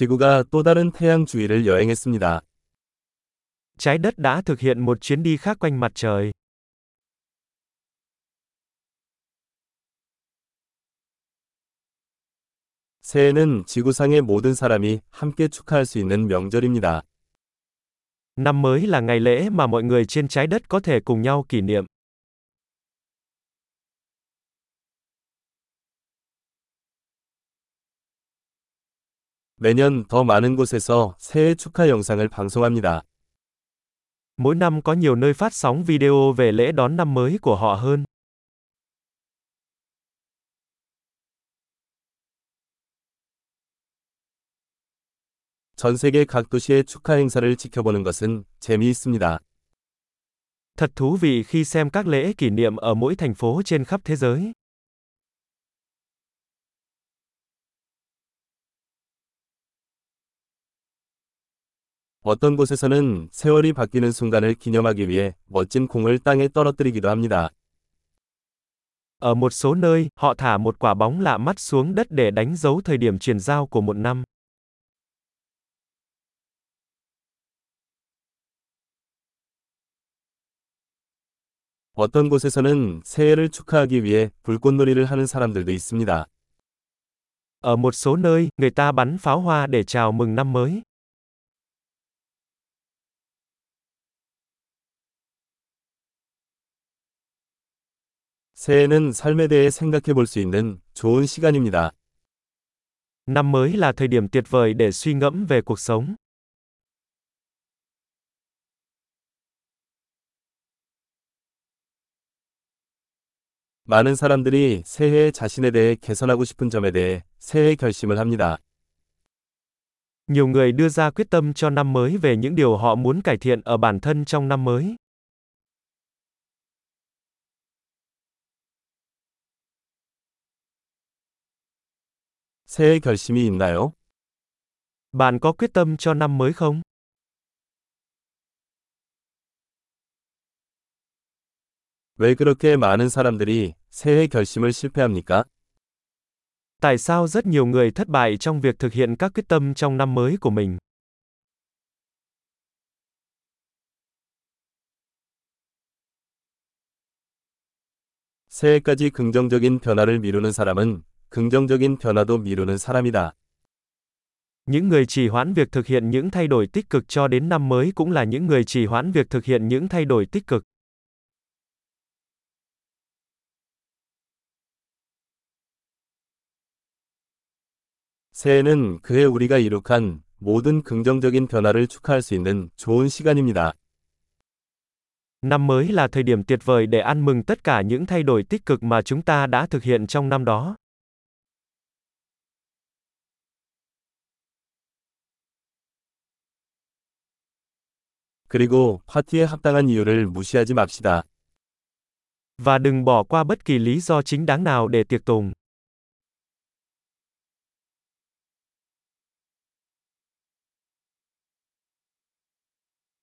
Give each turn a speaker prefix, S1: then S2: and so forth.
S1: 지구가 또 다른 태양 주위를 여행했습니다.
S2: Trái đất đã thực hiện một chuyến đi khác quanh mặt trời.
S1: 새해는 지구상의 모든 사람이 함께 축하할 수 있는 명절입니다.
S2: Năm mới là ngày lễ mà mọi người trên trái đất có thể cùng nhau kỷ niệm.
S1: 매년 더 많은 곳에서 새해 축하 영상을 방송합니다.
S2: Mỗi năm có nhiều nơi phát sóng video về lễ đón năm mới của họ hơn.
S1: 전 세계 각 도시의 축하 행사를 지켜보는 것은 재미있습니다.
S2: Thật thú vị khi xem các lễ kỷ niệm ở mỗi thành phố trên khắp thế giới.
S1: 어떤 곳에서는 세월이 바뀌는 순간을 기념하기 위해 멋진 공을 땅에 떨어뜨리기도 합니다.
S2: Ở một số nơi, họ thả một quả bóng lạ mắt xuống đất để đánh dấu thời điểm chuyển giao của một năm.
S1: 어떤 곳에서는 새해를 축하하기 위해 불꽃놀이를 하는 사람들도 있습니다.
S2: Ở một số nơi, người ta bắn pháo hoa để chào mừng năm mới.
S1: 새해는 삶에 대해 생각해 볼 수 있는 좋은 시간입니다.
S2: Năm mới là thời điểm tuyệt vời để suy ngẫm về cuộc sống.
S1: 많은 사람들이 새해에 자신에 대해 개선하고 싶은 점에 대해 새해 결심을 합니다.
S2: Nhiều người đưa ra quyết tâm cho năm mới về những điều họ muốn cải thiện ở bản thân trong năm mới.
S1: 새해 결심이 있나요?
S2: Bạn có quyết tâm cho năm mới không?
S1: 왜 그렇게 많은 사람들이 새해 결심을 실패합니까?
S2: Tại sao rất nhiều người thất bại trong việc thực hiện các quyết tâm trong năm mới của mình?
S1: 새해까지 긍정적인 변화를 미루는 사람은 긍정적인 변화도 미루는 사람이다.
S2: Những người trì hoãn việc thực hiện những thay đổi tích cực cho đến năm mới cũng là những người trì hoãn việc thực hiện những thay đổi tích cực.
S1: 새해는 그해 우리가 이룩한 모든 긍정적인 변화를 축하할 수 있는 좋은 시간입니다.
S2: Năm mới là thời điểm tuyệt vời để ăn mừng tất cả những thay đổi tích cực mà chúng ta đã thực hiện trong năm đó.
S1: 그리고 파티에 합당한 이유를 무시하지 맙시다.
S2: Và đừng bỏ qua bất kỳ lý do chính đáng nào để tiệc tùng.